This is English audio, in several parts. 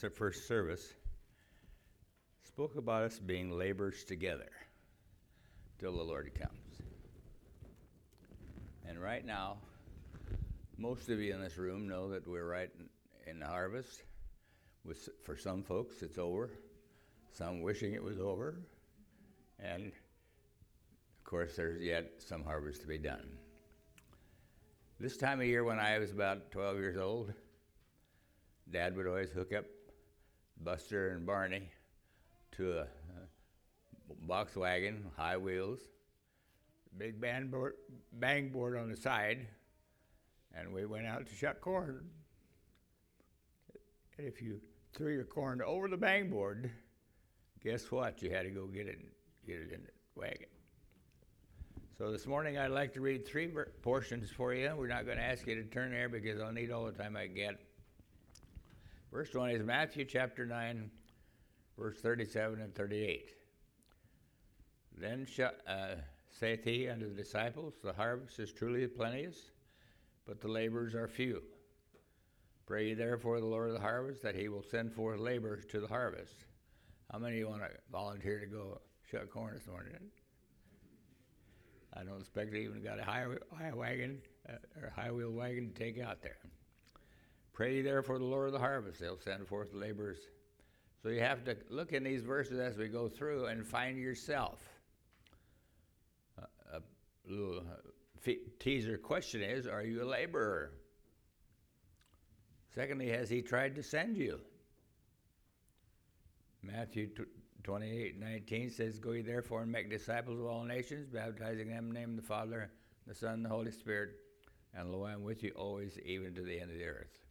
the first service spoke about us being laborers together till the Lord comes. And right now, most of you in this room know that we're right in, the harvest. With, for some folks, it's over. Some wishing it was over. And of course, there's yet some harvest to be done. This time of year, when I was about 12 years old, Dad would always hook up Buster and Barney to a, a box wagon, high wheels, big bang board, bang board on the side, and we went out to shuck corn. And if you threw your corn over the bang board, guess what? You had to go get it, get it in the wagon. So this morning I'd like to read three portions for you. We're not going to ask you to turn there because I'll need all the time I get. First one is Matthew chapter 9, verse 37 and 38. Then uh, saith he unto the disciples, The harvest is truly plenteous, but the laborers are few. Pray ye therefore the Lord of the harvest that he will send forth laborers to the harvest. How many of you want to volunteer to go shuck corn this morning? I don't expect they even got a high, high wagon uh, or high wheel wagon to take out there. Pray therefore the Lord of the harvest, he'll send forth laborers. So you have to look in these verses as we go through and find yourself. A little uh, teaser question is Are you a laborer? Secondly, has he tried to send you? Matthew 28 19 says, Go ye therefore and make disciples of all nations, baptizing them in the name of the Father, the Son, and the Holy Spirit. And lo, I am with you always, even to the end of the earth.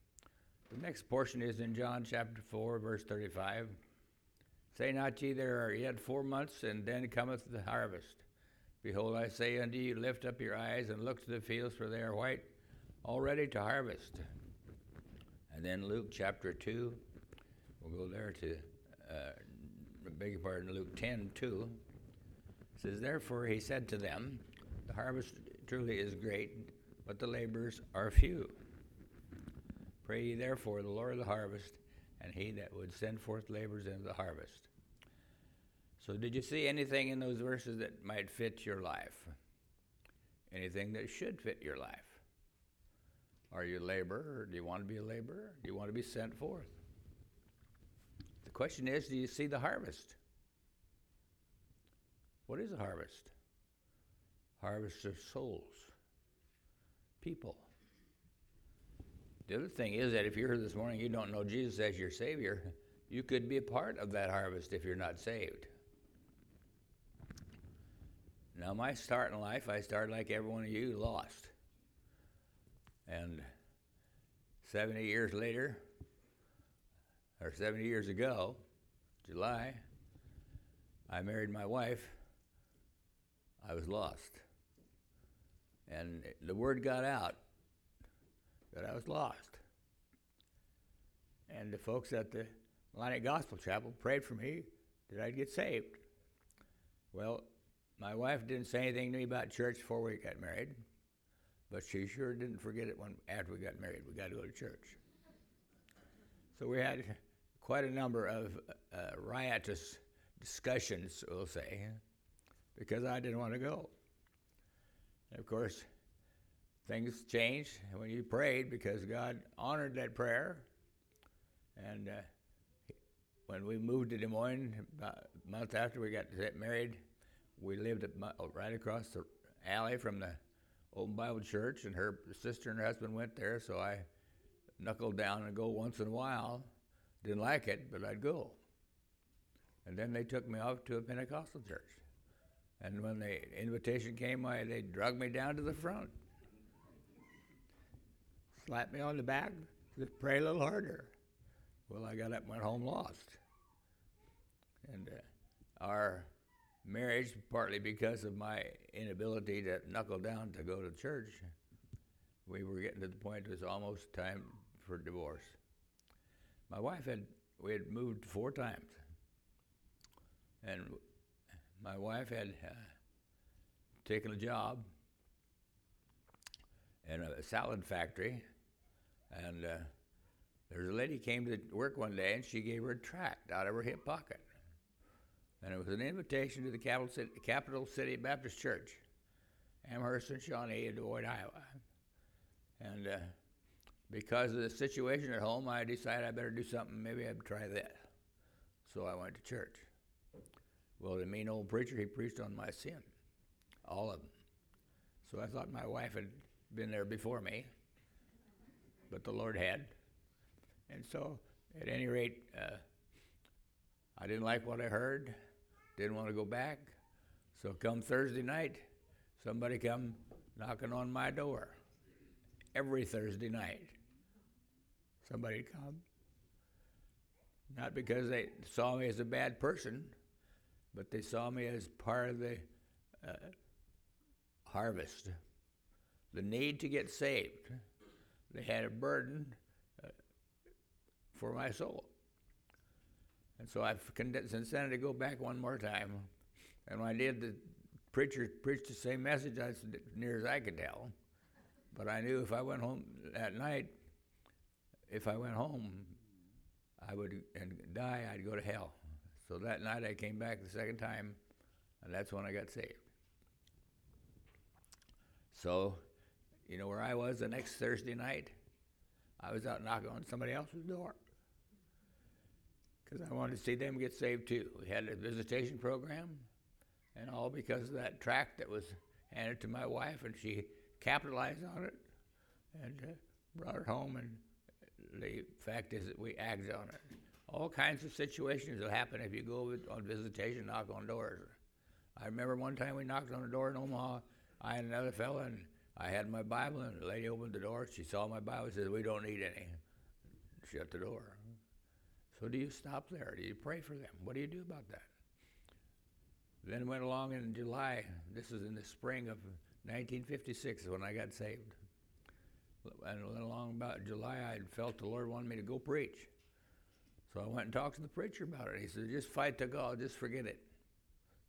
The next portion is in John chapter 4, verse 35. Say not ye, there are yet four months, and then cometh the harvest. Behold, I say unto you, lift up your eyes and look to the fields, for they are white, already to harvest. And then Luke chapter 2, we'll go there to, uh, beg your pardon, Luke 10, 2. says, Therefore he said to them, The harvest truly is great, but the laborers are few. Pray ye therefore the Lord of the harvest, and he that would send forth laborers into the harvest. So, did you see anything in those verses that might fit your life? Anything that should fit your life? Are you a laborer, or do you want to be a laborer? Do you want to be sent forth? The question is do you see the harvest? What is a harvest? Harvest of souls, people. The other thing is that if you're here this morning, you don't know Jesus as your Savior, you could be a part of that harvest if you're not saved. Now, my start in life, I started like every one of you, lost. And 70 years later, or 70 years ago, July, I married my wife. I was lost. And the word got out that I was lost. And the folks at the Atlantic Gospel Chapel prayed for me that I'd get saved. Well, my wife didn't say anything to me about church before we got married, but she sure didn't forget it when after we got married. We got to go to church. So we had quite a number of uh, riotous discussions, we'll say, because I didn't want to go. And of course, things changed when you prayed because God honored that prayer. And uh, when we moved to Des Moines, about a month after we got married, we lived right across the alley from the Open Bible Church, and her sister and her husband went there, so I knuckled down and go once in a while. Didn't like it, but I'd go. And then they took me off to a Pentecostal church. And when the invitation came, I, they drug me down to the front slapped me on the back, said, pray a little harder. Well, I got up and went home lost. And uh, our marriage, partly because of my inability to knuckle down to go to church, we were getting to the point it was almost time for divorce. My wife had, we had moved four times. And my wife had uh, taken a job in a salad factory and uh, There's a lady came to work one day and she gave her a tract out of her hip pocket. And it was an invitation to the Capital City, Capital City Baptist Church, Amherst and Shawnee in Des Moines, Iowa. And uh, because of the situation at home, I decided I better do something. Maybe I'd try that. So I went to church. Well, the mean old preacher, he preached on my sin, all of them. So I thought my wife had been there before me, but the Lord had. And so, at any rate, uh, I didn't like what I heard, didn't want to go back. So, come Thursday night, somebody come knocking on my door. Every Thursday night, somebody come. Not because they saw me as a bad person, but they saw me as part of the uh, harvest, the need to get saved. They had a burden uh, for my soul. And so I've consented to go back one more time. And when I did, the preacher preached the same message as near as I could tell. But I knew if I went home that night, if I went home, I would and die, I'd go to hell. So that night I came back the second time, and that's when I got saved. So, you know where I was the next Thursday night? I was out knocking on somebody else's door because I wanted to see them get saved too. We had a visitation program, and all because of that tract that was handed to my wife, and she capitalized on it and uh, brought it home. And the fact is that we acted on it. All kinds of situations will happen if you go on visitation, knock on doors. I remember one time we knocked on a door in Omaha. I and another fellow, and I had my Bible, and the lady opened the door. She saw my Bible, and said, "We don't need any." Shut the door. So do you stop there? Do you pray for them? What do you do about that? Then went along in July. This is in the spring of 1956 when I got saved. And along about July, I felt the Lord wanted me to go preach. So I went and talked to the preacher about it. He said, "Just fight to God. Just forget it.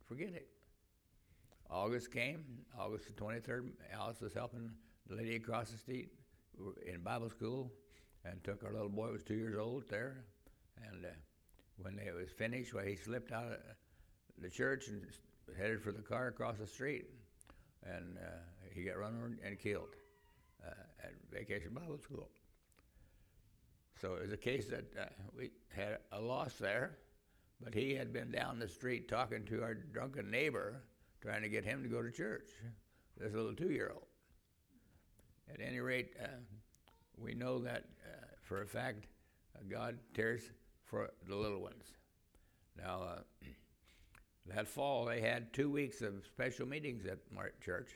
Forget it." August came. August the 23rd. Alice was helping the lady across the street in Bible school, and took our little boy, was two years old, there. And uh, when it was finished, well, he slipped out of the church and headed for the car across the street, and uh, he got run over and killed uh, at Vacation Bible School. So it was a case that uh, we had a loss there, but he had been down the street talking to our drunken neighbor, trying to get him to go to church. This little two-year-old. At any rate, uh, we know that uh, for a fact, God cares for the little ones. Now, uh, that fall, they had two weeks of special meetings at Mart Church.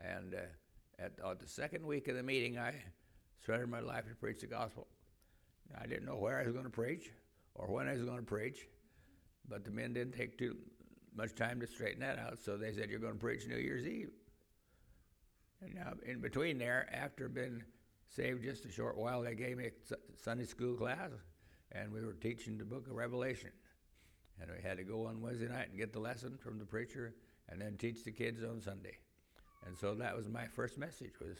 And uh, at, uh, the second week of the meeting, I surrendered my life to preach the gospel. I didn't know where I was going to preach or when I was going to preach, but the men didn't take too much time to straighten that out, so they said, You're going to preach New Year's Eve. And now, in between there, after being saved just a short while, they gave me a Sunday school class and we were teaching the book of Revelation. And we had to go on Wednesday night and get the lesson from the preacher and then teach the kids on Sunday. And so that was my first message was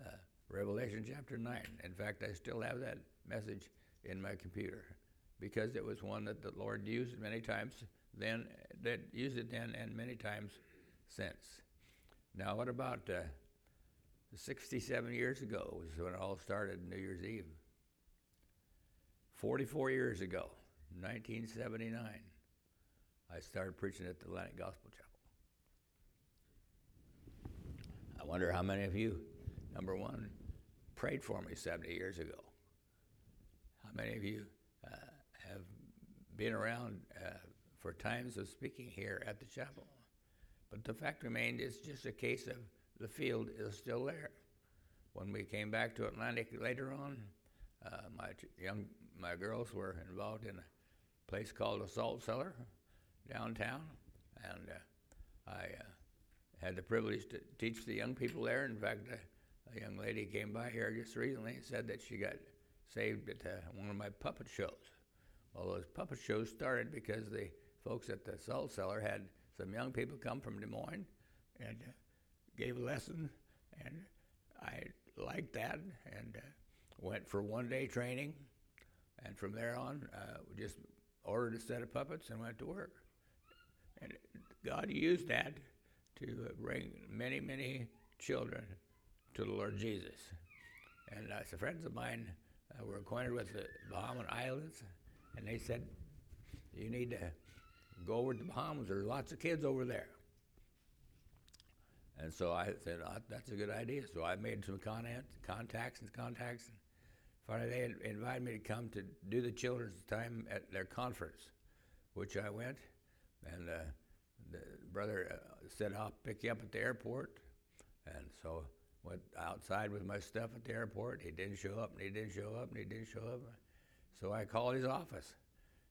uh, Revelation chapter 9. In fact, I still have that message in my computer because it was one that the Lord used many times then, that used it then and many times since. Now, what about uh, 67 years ago was when it all started, New Year's Eve. 44 years ago, 1979, I started preaching at the Atlantic Gospel Chapel. I wonder how many of you, number one, prayed for me 70 years ago. How many of you uh, have been around uh, for times of speaking here at the chapel? But the fact remained, it's just a case of the field is still there. When we came back to Atlantic later on, uh, my young my girls were involved in a place called a salt cellar downtown, and uh, I uh, had the privilege to teach the young people there. In fact, uh, a young lady came by here just recently and said that she got saved at uh, one of my puppet shows. Well, those puppet shows started because the folks at the salt cellar had some young people come from Des Moines and uh, gave a lesson, and I liked that, and uh, went for one day training, and from there on, uh, just ordered a set of puppets and went to work. And God used that to bring many, many children to the Lord Jesus. And uh, some friends of mine uh, were acquainted with the Bahamian Islands, and they said, You need to go over to the Bahamas. There's lots of kids over there. And so I said, oh, That's a good idea. So I made some contacts and contacts. And finally, they invited me to come to do the children's time at their conference, which I went. And uh, the brother uh, said, I'll pick you up at the airport. And so went outside with my stuff at the airport. He didn't show up, and he didn't show up, and he didn't show up. So I called his office,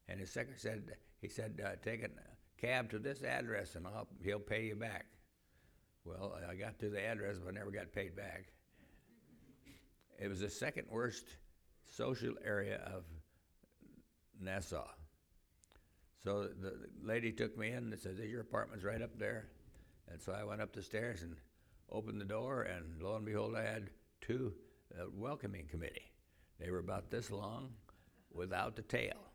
and his secretary said, he said, uh, take a cab to this address, and I'll, he'll pay you back. Well, I got to the address, but I never got paid back. It was the second worst social area of Nassau. So the lady took me in and said, Your apartment's right up there. And so I went up the stairs and opened the door, and lo and behold, I had two uh, welcoming committee. They were about this long without the tail.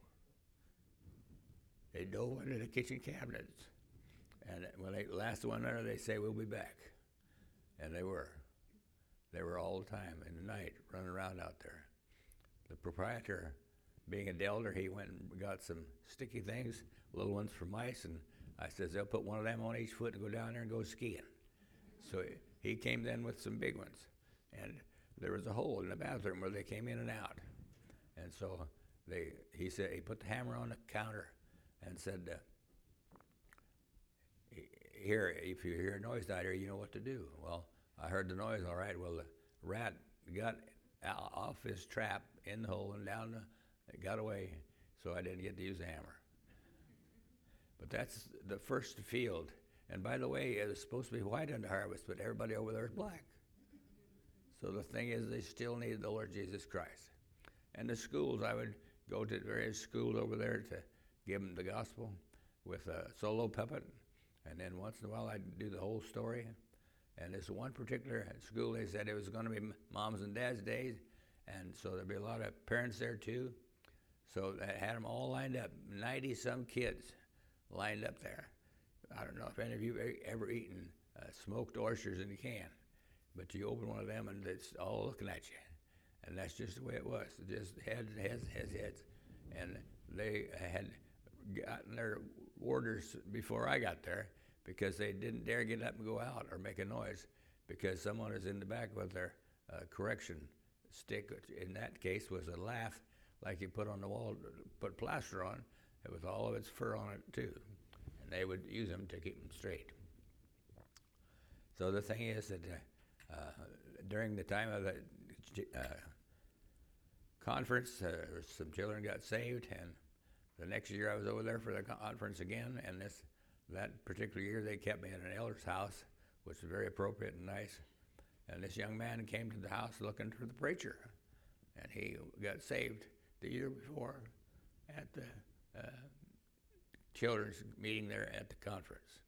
They dove under the kitchen cabinets. And when they last one there, they say, We'll be back. And they were. They were all the time in the night running around out there. The proprietor, being a elder, he went and got some sticky things, little ones for mice, and I says, They'll put one of them on each foot and go down there and go skiing. So he came then with some big ones. And there was a hole in the bathroom where they came in and out. And so they, he said, he put the hammer on the counter and said, uh, here, if you hear a noise down here, you know what to do. Well, I heard the noise, all right. Well, the rat got off his trap in the hole and down the, got away, so I didn't get to use the hammer. But that's the first field and by the way, it was supposed to be white under harvest, but everybody over there is black. So the thing is, they still needed the Lord Jesus Christ. And the schools, I would go to various schools over there to give them the gospel with a solo puppet. And then once in a while, I'd do the whole story. And this one particular school, they said it was going to be mom's and dad's days. And so there'd be a lot of parents there too. So they had them all lined up, 90 some kids lined up there. I don't know if any of you ever eaten uh, smoked oysters in a can, but you open one of them and it's all looking at you, and that's just the way it was. Just heads, heads, heads, heads, and they had gotten their orders before I got there because they didn't dare get up and go out or make a noise because someone is in the back with their uh, correction stick. In that case, was a laugh like you put on the wall, put plaster on, with all of its fur on it too and they would use them to keep them straight. So the thing is that uh, uh, during the time of the uh, conference, uh, some children got saved, and the next year I was over there for the conference again, and this that particular year they kept me in an elder's house, which was very appropriate and nice. And this young man came to the house looking for the preacher, and he got saved the year before at the uh, children's meeting there at the conference.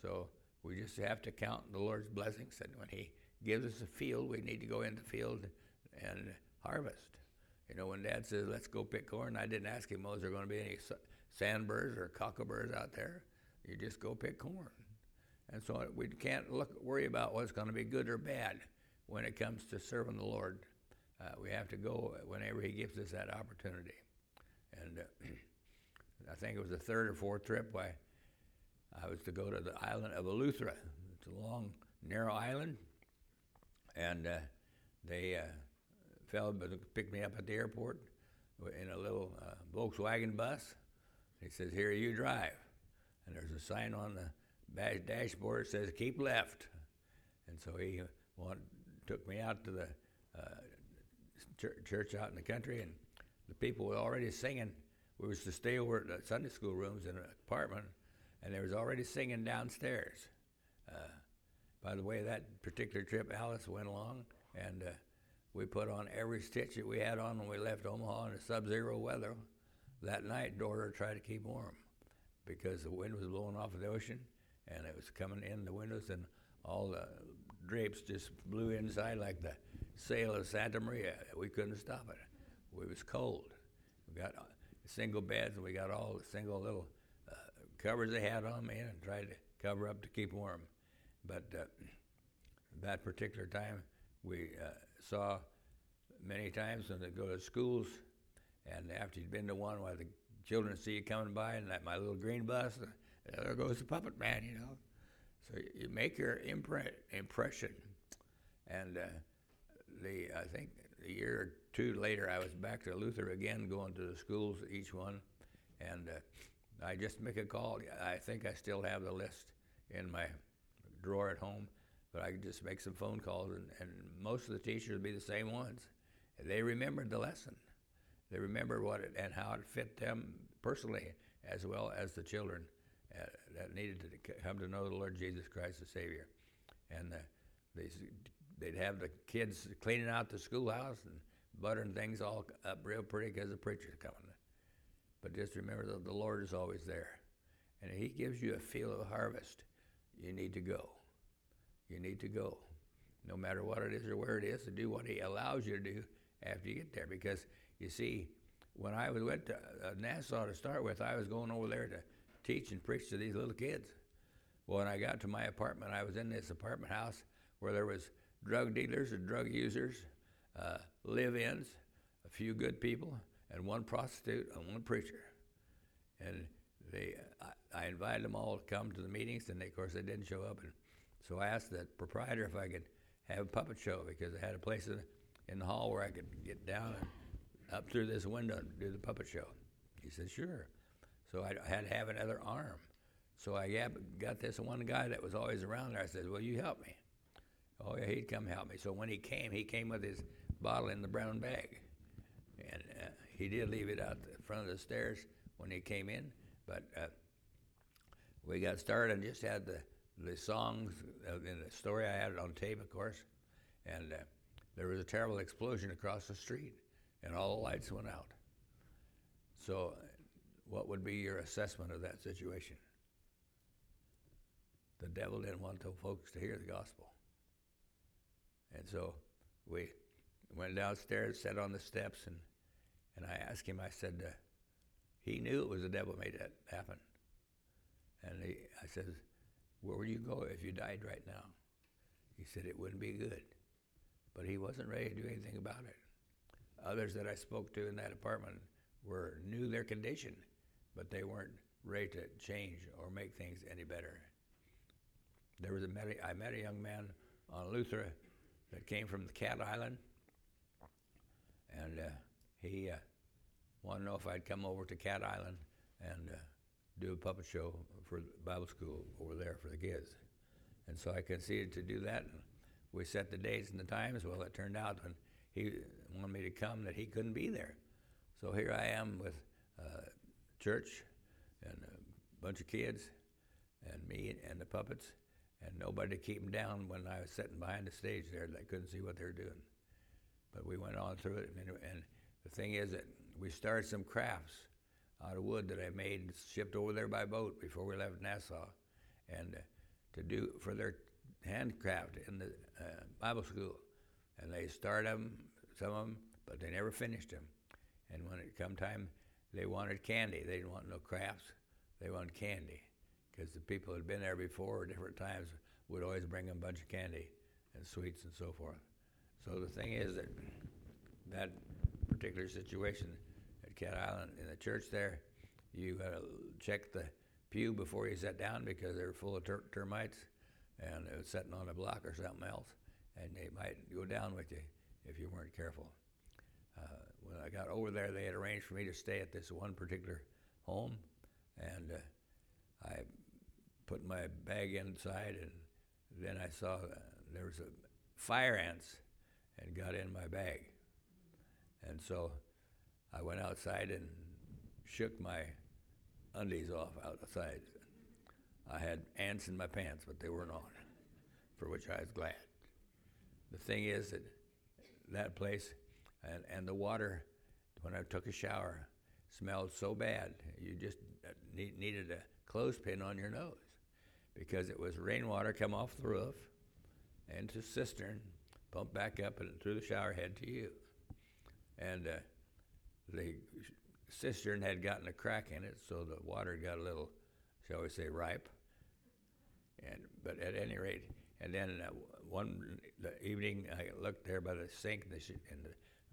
So we just have to count the Lord's blessings, and when He gives us a field, we need to go in the field and harvest. You know, when Dad says, "Let's go pick corn," I didn't ask him, "Was there going to be any sandburrs or cockleburs out there?" You just go pick corn, and so we can't look worry about what's going to be good or bad when it comes to serving the Lord. Uh, we have to go whenever He gives us that opportunity, and. Uh, I think it was the third or fourth trip why I was to go to the island of Eleuthera. It's a long, narrow island, and uh, they uh, fell picked me up at the airport in a little uh, Volkswagen bus. He says, "Here you drive," and there's a sign on the dashboard that says "Keep left," and so he want, took me out to the uh, church out in the country, and the people were already singing we was to stay over at the Sunday school rooms in an apartment, and there was already singing downstairs. Uh, by the way, that particular trip, Alice went along, and uh, we put on every stitch that we had on when we left Omaha in the sub-zero weather that night in order to keep warm, because the wind was blowing off of the ocean, and it was coming in the windows, and all the drapes just blew inside like the sail of Santa Maria. We couldn't stop it. It was cold. We got single beds, and we got all the single little uh, covers they had on me, and tried to cover up to keep warm. But uh, that particular time, we uh, saw many times when they go to schools, and after you'd been to one, why the children see you coming by, and that my little green bus, there goes the puppet man, you know. So you make your imprint impression, and uh, the I think a year or two later, I was back to Luther again, going to the schools, each one, and uh, I just make a call. I think I still have the list in my drawer at home, but I could just make some phone calls, and, and most of the teachers would be the same ones. They remembered the lesson. They remembered what it and how it fit them personally, as well as the children uh, that needed to come to know the Lord Jesus Christ as Savior. And they, they'd have the kids cleaning out the schoolhouse and buttering things all up real pretty because the preacher's coming. But just remember that the Lord is always there. And He gives you a feel of harvest. You need to go. You need to go. No matter what it is or where it is, to do what He allows you to do after you get there. Because you see, when I went to uh, Nassau to start with, I was going over there to teach and preach to these little kids. Well, when I got to my apartment, I was in this apartment house where there was drug dealers and drug users, uh, live-ins, a few good people, and one prostitute and one preacher. And they, I, I invited them all to come to the meetings, and they, of course they didn't show up. And so I asked the proprietor if I could have a puppet show because I had a place in, the hall where I could get down and up through this window and do the puppet show. He said, sure. So I had to have another arm. So I got this one guy that was always around there. I said, Will you help me? Oh, yeah, he'd come help me. So when he came, he came with his bottle in the brown bag. And uh, he did leave it out front of the stairs when he came in. But uh, we got started and just had the, the songs uh, in the story. I had it on tape, of course. And uh, there was a terrible explosion across the street, and all the lights went out. So, what would be your assessment of that situation? The devil didn't want the folks to hear the gospel. And so we went downstairs, sat on the steps, and, and I asked him, I said, uh, he knew it was the devil made that happen. And he, I said, where would you go if you died right now? He said, it wouldn't be good. But he wasn't ready to do anything about it. Others that I spoke to in that apartment were knew their condition, but they weren't ready to change or make things any better. There was a I met a young man on Luther that came from the Cat Island, and uh, he uh, wanted to know if I'd come over to Cat Island and uh, do a puppet show for Bible school over there for the kids. And so I conceded to do that. And we set the dates and the times. Well, it turned out when he wanted me to come that he couldn't be there. So here I am with uh, church and a bunch of kids and me and the puppets and nobody to keep them down when I was sitting behind the stage there. They couldn't see what they were doing. But we went on through it, and, and the thing is that we started some crafts out of wood that I made shipped over there by boat before we left Nassau, and uh, to do for their handcraft in the uh, Bible school. And they started them, some of them, but they never finished them. And when it come time, they wanted candy. They didn't want no crafts. They wanted candy because the people who had been there before at different times would always bring them a bunch of candy and sweets and so forth. So the thing is that that particular situation at Cat Island in the church there, you got to check the pew before you sit down because they're full of ter- termites and it was sitting on a block or something else, and they might go down with you if you weren't careful. Uh, when I got over there, they had arranged for me to stay at this one particular home, and uh, I put my bag inside, and then I saw uh, there was a fire ants and got in my bag. And so I went outside and shook my undies off outside. I had ants in my pants, but they weren't on, for which I was glad. The thing is that that place and, and the water, when I took a shower, smelled so bad, you just need, needed a clothespin on your nose because it was rainwater come off the roof into cistern, pumped back up and through the shower head to you. And uh, the cistern had gotten a crack in it, so the water got a little, shall we say, ripe. And but at any rate, and then uh, one the evening, I looked there by the sink in the,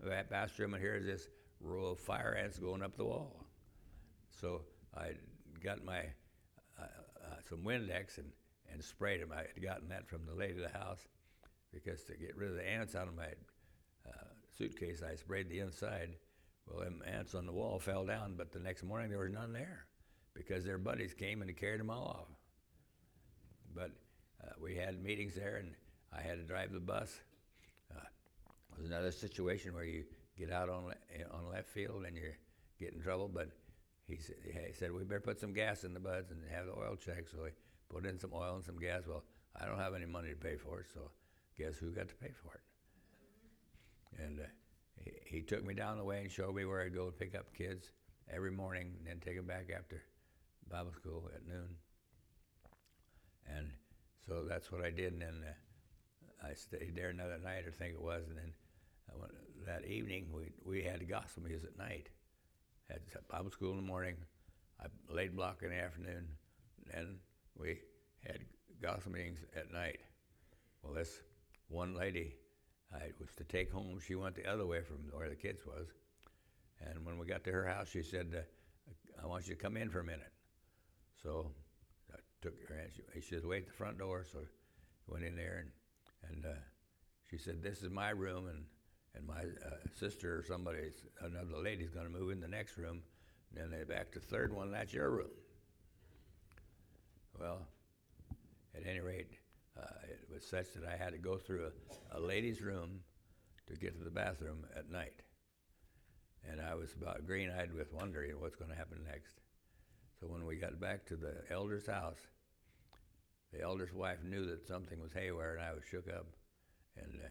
in the bathroom, and here's this row of fire ants going up the wall. So I got my uh, uh, some Windex and, and sprayed them. I had gotten that from the lady of the house because to get rid of the ants out of my uh, suitcase, I sprayed the inside. Well, them ants on the wall fell down, but the next morning there was none there because their buddies came and carried them all off. But uh, we had meetings there, and I had to drive the bus. Uh, it was another situation where you get out on on left field and you get in trouble. But he said, he said we better put some gas in the buds and have the oil check. So we put in some oil and some gas. Well, I don't have any money to pay for it, so guess who got to pay for it? And uh, he, took me down the way and showed me where I'd go pick up kids every morning, and then take them back after Bible school at noon. And so that's what I did. And then uh, I stayed there another night, I think it was. And then went, that evening, we, we had gospel music at night. Had Bible school in the morning, I laid block in the afternoon, and we had gospel meetings at night. Well, this one lady I was to take home. She went the other way from where the kids was. And when we got to her house, she said, uh, I want you to come in for a minute. So I took her and she, she said, wait at the front door. So I went in there and, and uh, she said, this is my room and, and my uh, sister or somebody, another lady's going to move in the next room. And then they back to the third one, that's your room. Well, at any rate, was such that I had to go through a, a lady's room to get to the bathroom at night. And I was about green eyed with wondering what's going to happen next. So when we got back to the elder's house, the elder's wife knew that something was haywire, and I was shook up. And uh,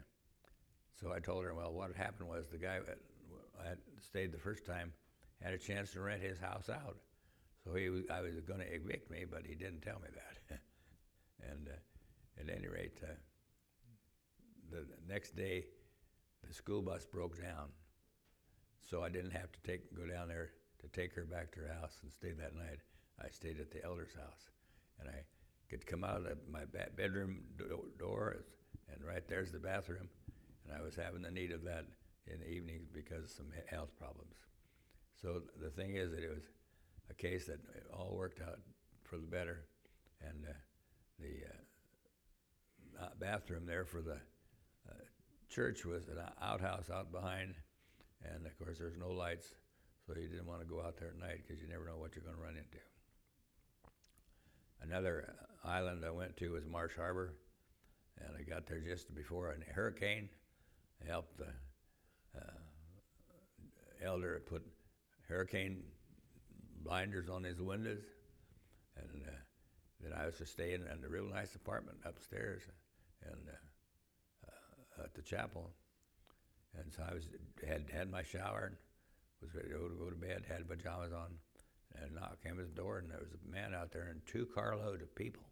so I told her, well, what happened was the guy that I stayed the first time had a chance to rent his house out. So he was, I was going to evict me, but he didn't tell me that. and uh, at any rate, uh, the next day, the school bus broke down, so I didn't have to take go down there to take her back to her house and stay that night. I stayed at the elder's house, and I could come out of my bedroom do- door, and right there's the bathroom, and I was having the need of that in the evenings because of some health problems. So the thing is that it was a case that all worked out for the better, and uh, the uh, bathroom there for the uh, church was an outhouse out behind, and of course there's no lights, so you didn't want to go out there at night because you never know what you're going to run into. Another island I went to was Marsh Harbor, and I got there just before a hurricane. I helped the uh, elder put hurricane blinders on his windows, and uh, then I was to stay in, in a real nice apartment upstairs, and uh, uh, at the chapel. And so I was had had my shower and was ready to go to, go to bed. Had pajamas on, and knock came at the door, and there was a man out there and two carload of people.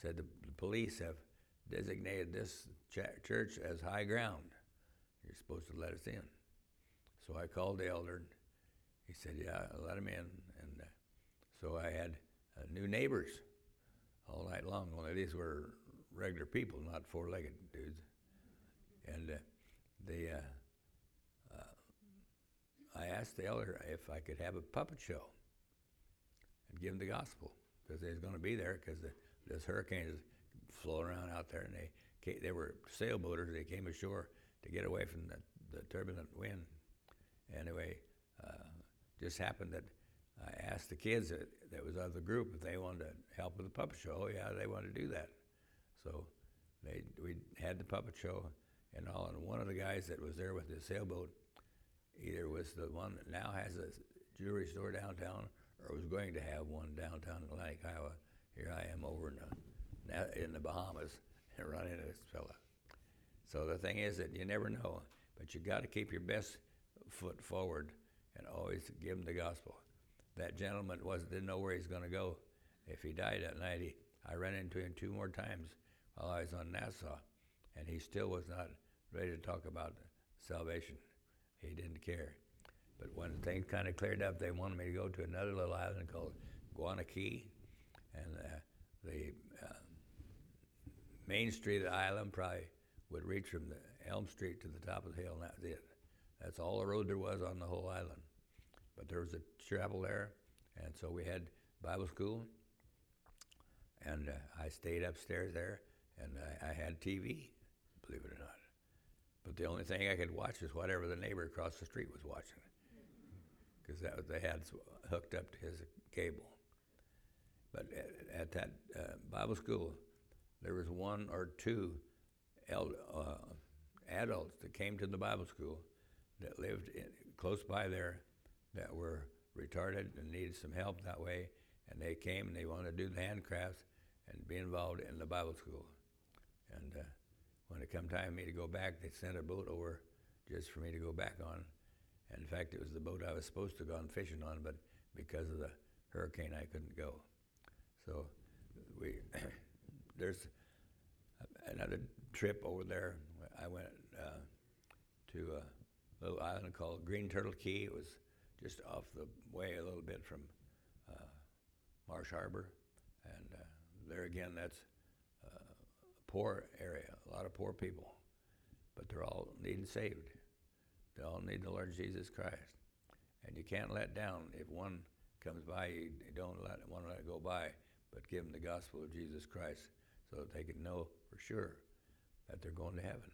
Said the, the police have designated this ch- church as high ground. You're supposed to let us in. So I called the elder. And he said, "Yeah, let him in." And uh, so I had uh, new neighbors all night long. Only these were regular people, not four-legged dudes. And uh, they, uh, uh, I asked the elder if I could have a puppet show and give them the gospel because they was going to be there because the, this hurricane is flowing around out there, and they they were sailboaters. They came ashore to get away from the, the turbulent wind. Anyway, uh, just happened that I asked the kids that, that was of the group if they wanted to help with the puppet show. Oh, yeah, they wanted to do that. So they we had the puppet show and all. And one of the guys that was there with the sailboat either was the one that now has a jewelry store downtown or was going to have one downtown in Atlantic, Iowa. Here I am over in the, in the Bahamas and run into this fella. So the thing is that you never know, but you got to keep your best foot forward and always give him the gospel that gentleman was didn't know where he's going to go. If he died that night, he, I ran into him two more times was on Nassau, and he still was not ready to talk about salvation. He didn't care. But when things kind of cleared up, they wanted me to go to another little island called Guana Cay, and uh, the uh, main street of the island probably would reach from the Elm Street to the top of the hill, and that was it. That's all the road there was on the whole island. But there was a chapel there, and so we had Bible school, and uh, I stayed upstairs there, and I, I had TV, believe it or not. But the only thing I could watch was whatever the neighbor across the street was watching, because that was, they had hooked up to his cable. But at, at that uh, Bible school, there was one or two eld- uh, adults that came to the Bible school that lived in, close by there that were retarded and needed some help that way, and they came and they wanted to do the handcrafts and be involved in the Bible school. And uh, when it come time for me to go back, they sent a boat over just for me to go back on. And in fact, it was the boat I was supposed to go on fishing on, but because of the hurricane, I couldn't go. So we there's another trip over there. I went uh, to a little island called Green Turtle Cay. It was just off the way a little bit from uh, Marsh Harbor, and uh, there again, that's poor area, a lot of poor people, but they're all needing saved. They all need the Lord Jesus Christ, and you can't let down if one comes by. You don't let want to let it go by, but give them the gospel of Jesus Christ so that they can know for sure that they're going to heaven.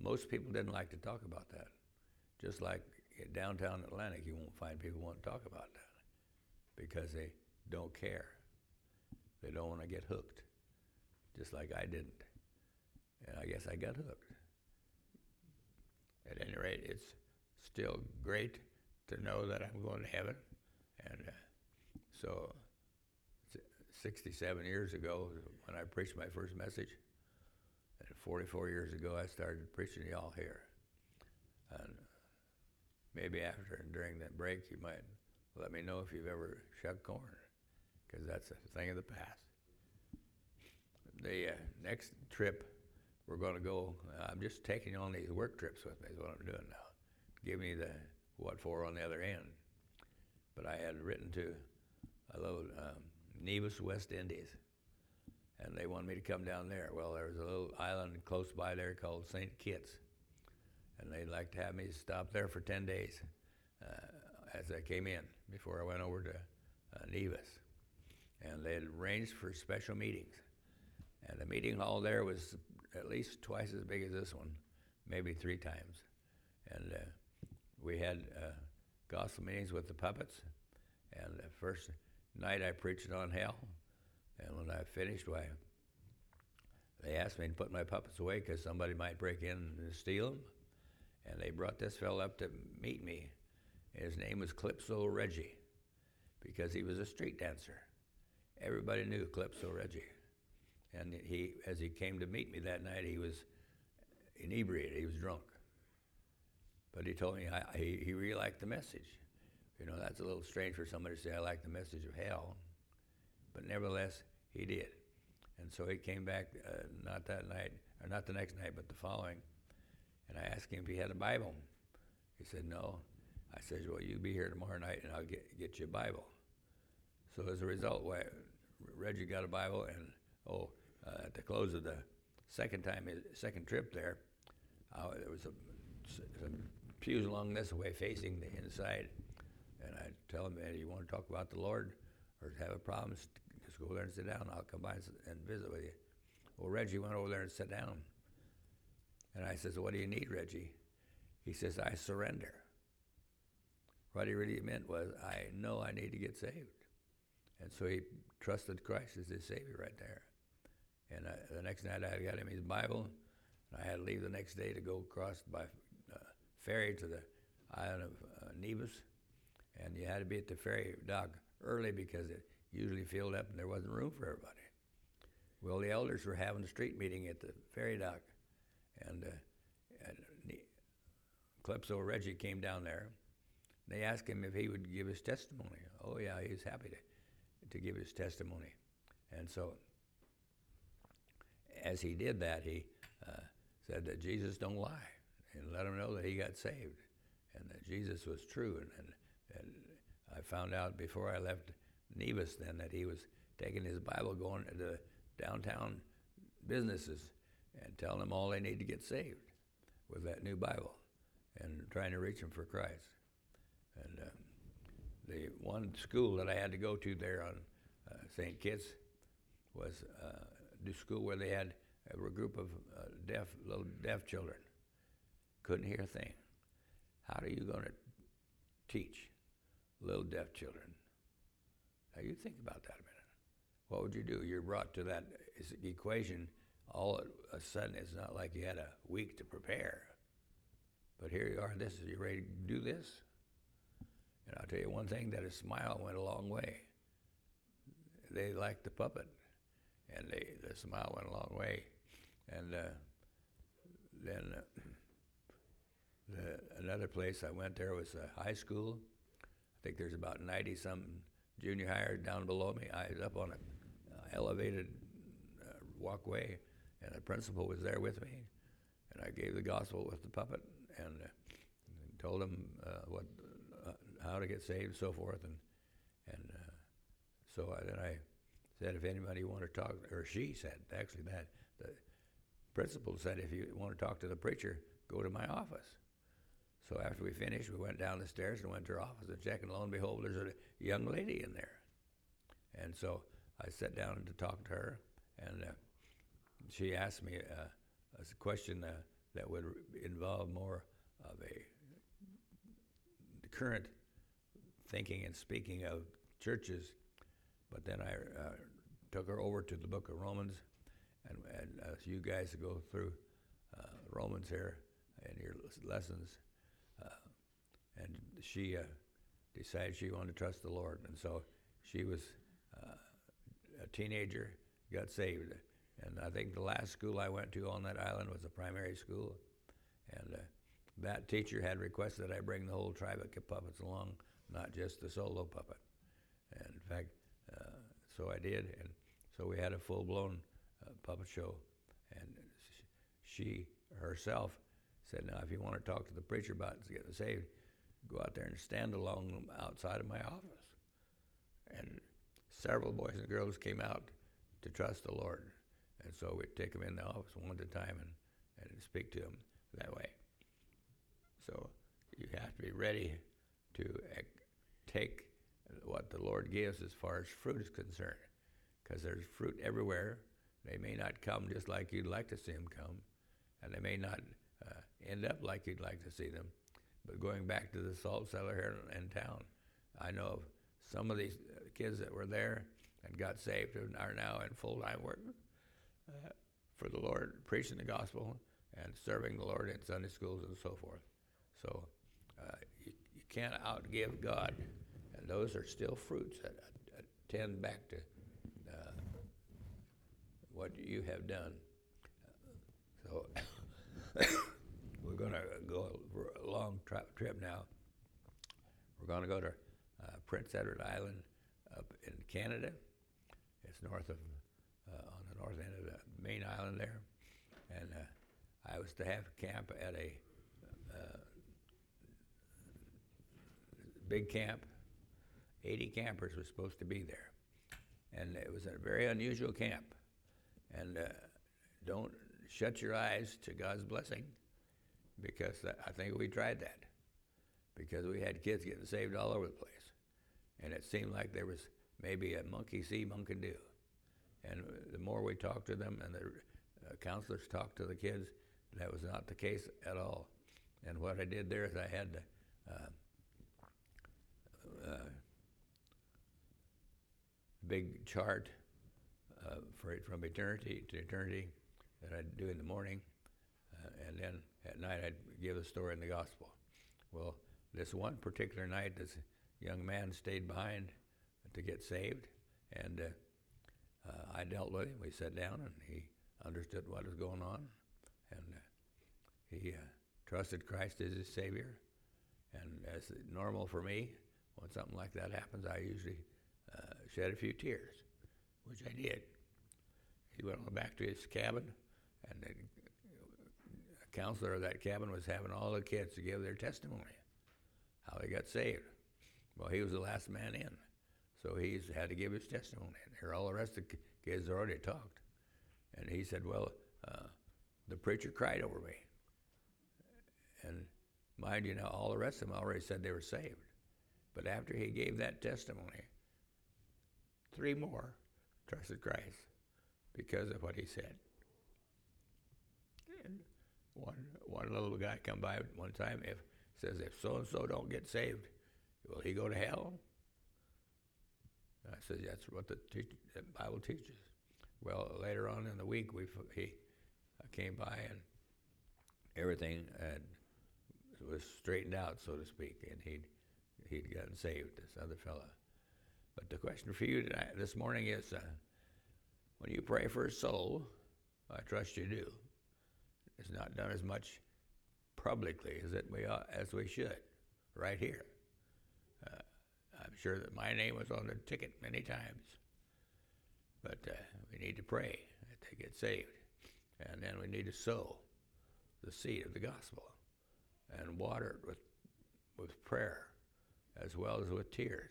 Most people didn't like to talk about that. Just like in downtown Atlantic, you won't find people want to talk about that because they don't care. They don't want to get hooked, just like I didn't. And I guess I got hooked. At any rate, it's still great to know that I'm going to heaven. And uh, so, 67 years ago, when I preached my first message, and 44 years ago, I started preaching to y'all here. And maybe after and during that break, you might let me know if you've ever shucked corn, because that's a thing of the past. The uh, next trip we're going to go, uh, I'm just taking on these work trips with me, is what I'm doing now. Give me the what for on the other end. But I had written to a little um, Nevis, West Indies, and they wanted me to come down there. Well, there was a little island close by there called St. Kitts, and they'd like to have me stop there for 10 days uh, as I came in before I went over to uh, Nevis. And they had arranged for special meetings. And the meeting hall there was at least twice as big as this one, maybe three times. And uh, we had uh, gospel meetings with the puppets. And the first night I preached on hell. And when I finished, why, they asked me to put my puppets away because somebody might break in and steal them. And they brought this fellow up to meet me. His name was Calypso Reggie because he was a street dancer. Everybody knew Calypso Reggie. And he, as he came to meet me that night, he was inebriated. He was drunk. But he told me I, he, he really liked the message. You know, that's a little strange for somebody to say, I like the message of hell. But nevertheless, he did. And so he came back, uh, not that night, or not the next night, but the following. And I asked him if he had a Bible. He said, No. I said, Well, you be here tomorrow night and I'll get, get you a Bible. So as a result, Reggie got a Bible, and oh, uh, at the close of the second time, his second trip there, uh, there was a, some pews along this way facing the inside. And I tell him, man, you want to talk about the Lord or have a problem, just go there and sit down. I'll come by and visit with you. Well, Reggie went over there and sat down. And I says, what do you need, Reggie? He says, I surrender. What he really meant was, I know I need to get saved. And so he trusted Christ as his Savior right there. And uh, the next night I got him his Bible. And I had to leave the next day to go across by uh, ferry to the island of uh, Nevis. And you had to be at the ferry dock early because it usually filled up and there wasn't room for everybody. Well, the elders were having a street meeting at the ferry dock. And, uh, and Reggie came down there. They asked him if he would give his testimony. Oh, yeah, he was happy to, to give his testimony. And so, as he did that, he uh, said that Jesus don't lie and let him know that he got saved and that Jesus was true. And, and, and I found out before I left Nevis then that he was taking his Bible, going to the downtown businesses and telling them all they need to get saved with that new Bible and trying to reach them for Christ. And uh, the one school that I had to go to there on uh, St. Kitts was uh, the school where they had a group of uh, deaf little deaf children couldn't hear a thing. How are you going to teach little deaf children? Now you think about that a minute. What would you do? You're brought to that equation all of a sudden. It's not like you had a week to prepare, but here you are. This is you ready to do this? And I'll tell you one thing: that a smile went a long way. They liked the puppet, and they, the smile went a long way. And uh, then uh, the, another place I went there was a high school. I think there's about 90 some junior hires down below me. I was up on an uh, elevated uh, walkway, and the principal was there with me. And I gave the gospel with the puppet and, uh, and told him uh, what, uh, how to get saved and so forth. And, and so I, then I said, if anybody want to talk, or she said, actually, that the principal said, if you want to talk to the preacher, go to my office. So after we finished, we went down the stairs and went to her office and checked, and lo and behold, there's a young lady in there. And so I sat down to talk to her, and uh, she asked me uh, a question uh, that would involve more of a current thinking and speaking of churches. But then I uh, took her over to the book of Romans, and, and as you guys go through uh, Romans here in your lessons, and she uh, decided she wanted to trust the Lord, and so she was uh, a teenager, got saved, and I think the last school I went to on that island was a primary school, and uh, that teacher had requested that I bring the whole tribe of puppets along, not just the solo puppet, and in fact, uh, so I did, and so we had a full-blown uh, puppet show, and she herself said, "Now, if you want to talk to the preacher about getting saved." go out there and stand along outside of my office. And several boys and girls came out to trust the Lord. And so we'd take them in the office one at a time and, and speak to them that way. So you have to be ready to take what the Lord gives as far as fruit is concerned. Because there's fruit everywhere. They may not come just like you'd like to see them come, and they may not uh, end up like you'd like to see them. But going back to the salt cellar here in town, I know of some of these kids that were there and got saved and are now in full time work uh, for the Lord, preaching the gospel and serving the Lord in Sunday schools and so forth. So uh, you, you, can't outgive God, and those are still fruits that, that tend back to what you have done. So. we're going to go for a long tri- trip now. We're going to go to uh, Prince Edward Island up in Canada. It's north of, uh, on the north end of the main island there. And uh, I was to have a camp at a uh, big camp. 80 campers were supposed to be there. And it was a very unusual camp. And uh, don't shut your eyes to God's blessing because I think we tried that because we had kids getting saved all over the place. And it seemed like there was maybe a monkey see, monkey do. And the more we talked to them and the uh, counselors talked to the kids, that was not the case at all. And what I did there is I had uh, uh, big chart uh, for from eternity to eternity that I'd do in the morning, uh, and then at night I'd give a story in the gospel. Well, this one particular night, this young man stayed behind to get saved, and uh, uh, I dealt with him. We sat down, and he understood what was going on, and uh, he uh, trusted Christ as his Savior. And as normal for me, when something like that happens, I usually uh, shed a few tears, which I did. He went on back to his cabin, and the counselor of that cabin was having all the kids to give their testimony, how they got saved. Well, he was the last man in, so he had to give his testimony. And here, all the rest of the kids already talked, and he said, "Well, uh, the preacher cried over me." And mind you, now all the rest of them already said they were saved, but after he gave that testimony, three more trusted Christ because of what he said. And one one little guy come by one time if says if so and so don't get saved, will he go to hell? I said that's what the, teach, the Bible teaches. Well, later on in the week, we he came by and everything had, was straightened out, so to speak, and he'd he'd gotten saved. This other fella. But the question for you tonight, this morning is, uh, when you pray for a soul, I trust you do. It's not done as much publicly as it we as we should, right here. Uh, I'm sure that my name was on the ticket many times, but uh, we need to pray that they get saved, and then we need to sow the seed of the gospel and water it with with prayer as well as with tears.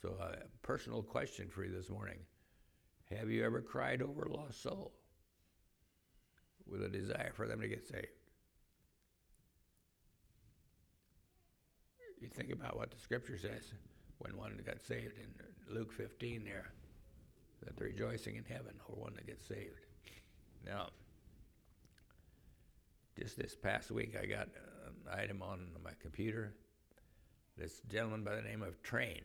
So, a uh, personal question for you this morning Have you ever cried over a lost soul with a desire for them to get saved? You think about what the scripture says when one got saved in Luke 15 there, that they're rejoicing in heaven over one that gets saved. Now, just this past week, I got an item on my computer. This gentleman by the name of Train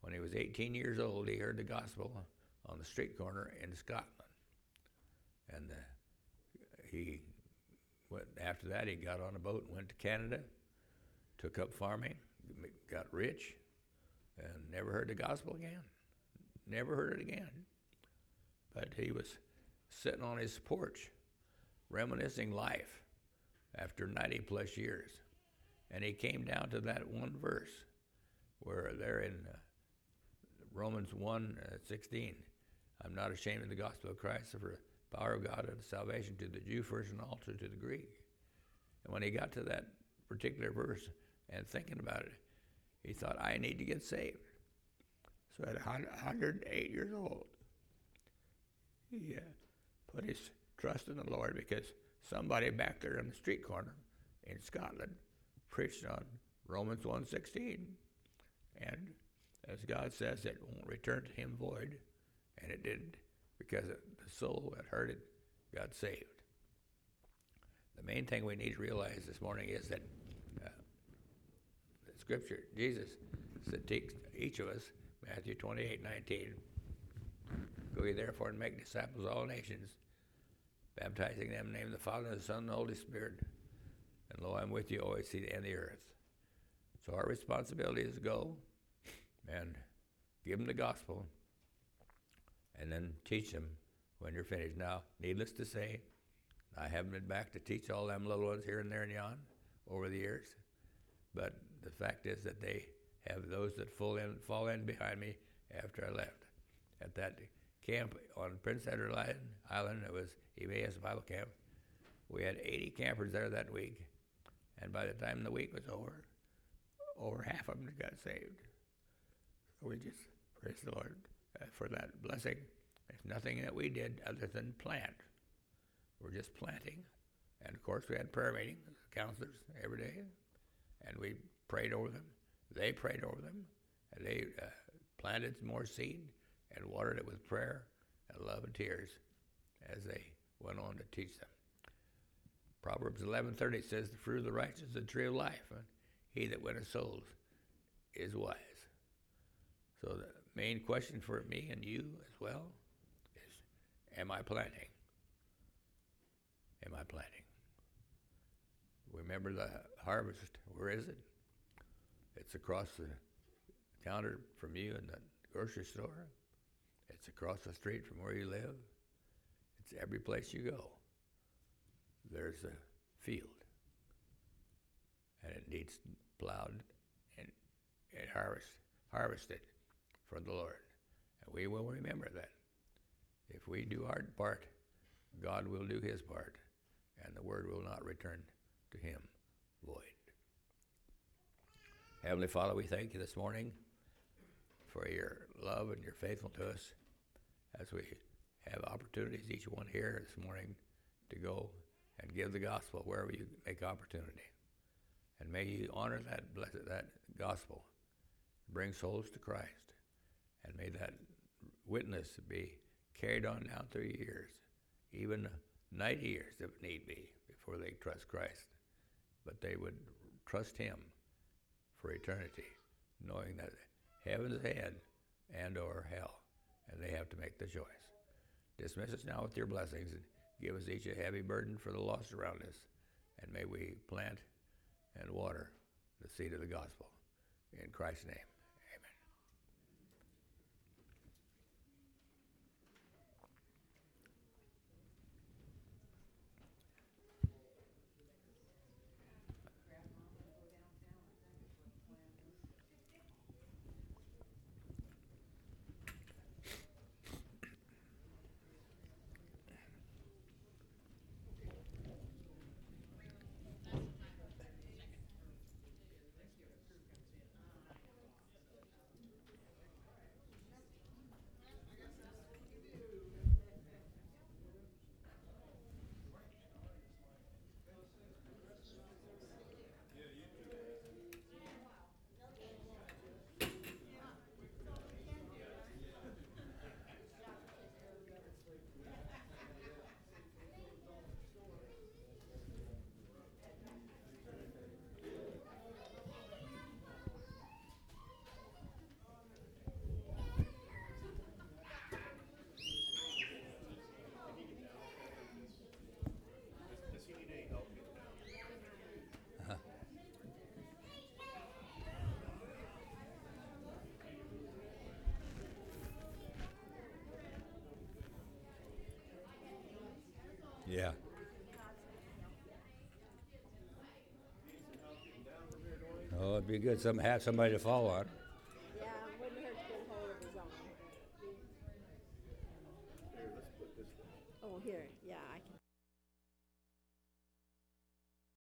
when he was 18 years old, he heard the gospel on the street corner in Scotland. And uh, he went, after that, he got on a boat and went to Canada, took up farming, got rich, and never heard the gospel again. Never heard it again. But he was sitting on his porch, reminiscing life after 90 plus years. And he came down to that one verse where there in uh, Romans 1 uh, 16. I'm not ashamed of the gospel of Christ, for the power of God and salvation to the Jew first and also to the Greek. And when he got to that particular verse and thinking about it, he thought, I need to get saved. So at 108 years old, he uh, put his trust in the Lord because somebody back there on the street corner in Scotland preached on Romans 1.16. And as God says, it won't return to him void, and it didn't, because the soul that heard it got saved. The main thing we need to realize this morning is that uh, the Scripture, Jesus said, "Take each of us, Matthew 28, 19, go ye therefore and make disciples of all nations, baptizing them in the name of the Father, and the Son, and the Holy Spirit. And lo, I'm with you always to the end of the earth." So our responsibility is to go and give them the gospel and then teach them when you're finished. Now, needless to say, I haven't been back to teach all them little ones here and there and yon over the years, but the fact is that they have those that fall in, fall in behind me after I left. At that camp on Prince Edward Island, it was Emmaus Bible Camp. We had 80 campers there that week, and by the time the week was over, over half of them got saved. So we just praise the Lord for that blessing. There's nothing that we did other than plant. We're just planting. And of course, we had prayer meetings, counselors every day, and we prayed over them. They prayed over them, and they uh, planted more seed and watered it with prayer and love and tears as they went on to teach them. Proverbs 11:30 says, "The fruit of the righteous is the tree of life, and he that winneth souls is wise." So the main question for me and you as well is Am I planting? Am I planting? Remember the harvest. Where is it? It's across the counter from you in the grocery store. It's across the street from where you live. It's every place you go. There's a field. And it needs plowed and, and harvest, harvested for the Lord. And we will remember that. If we do our part, God will do his part. and the word will not return to him void. Heavenly Father, we thank you this morning for your love and your faithfulness to us as we have opportunities, each one here this morning, to go and give the gospel wherever you make opportunity. And may you honor that blessed that gospel, bring souls to Christ, and may that witness be carried on down through years, even 90 years if need be, before they trust Christ. But they would trust Him for eternity, knowing that heaven's ahead and or hell, and they have to make the choice. Dismiss us now with your blessings and give us each a heavy burden for the lost around us, and may we plant and water the seed of the gospel. In Christ's name, amen. Yeah. Oh, it'd be good some have somebody to fall on.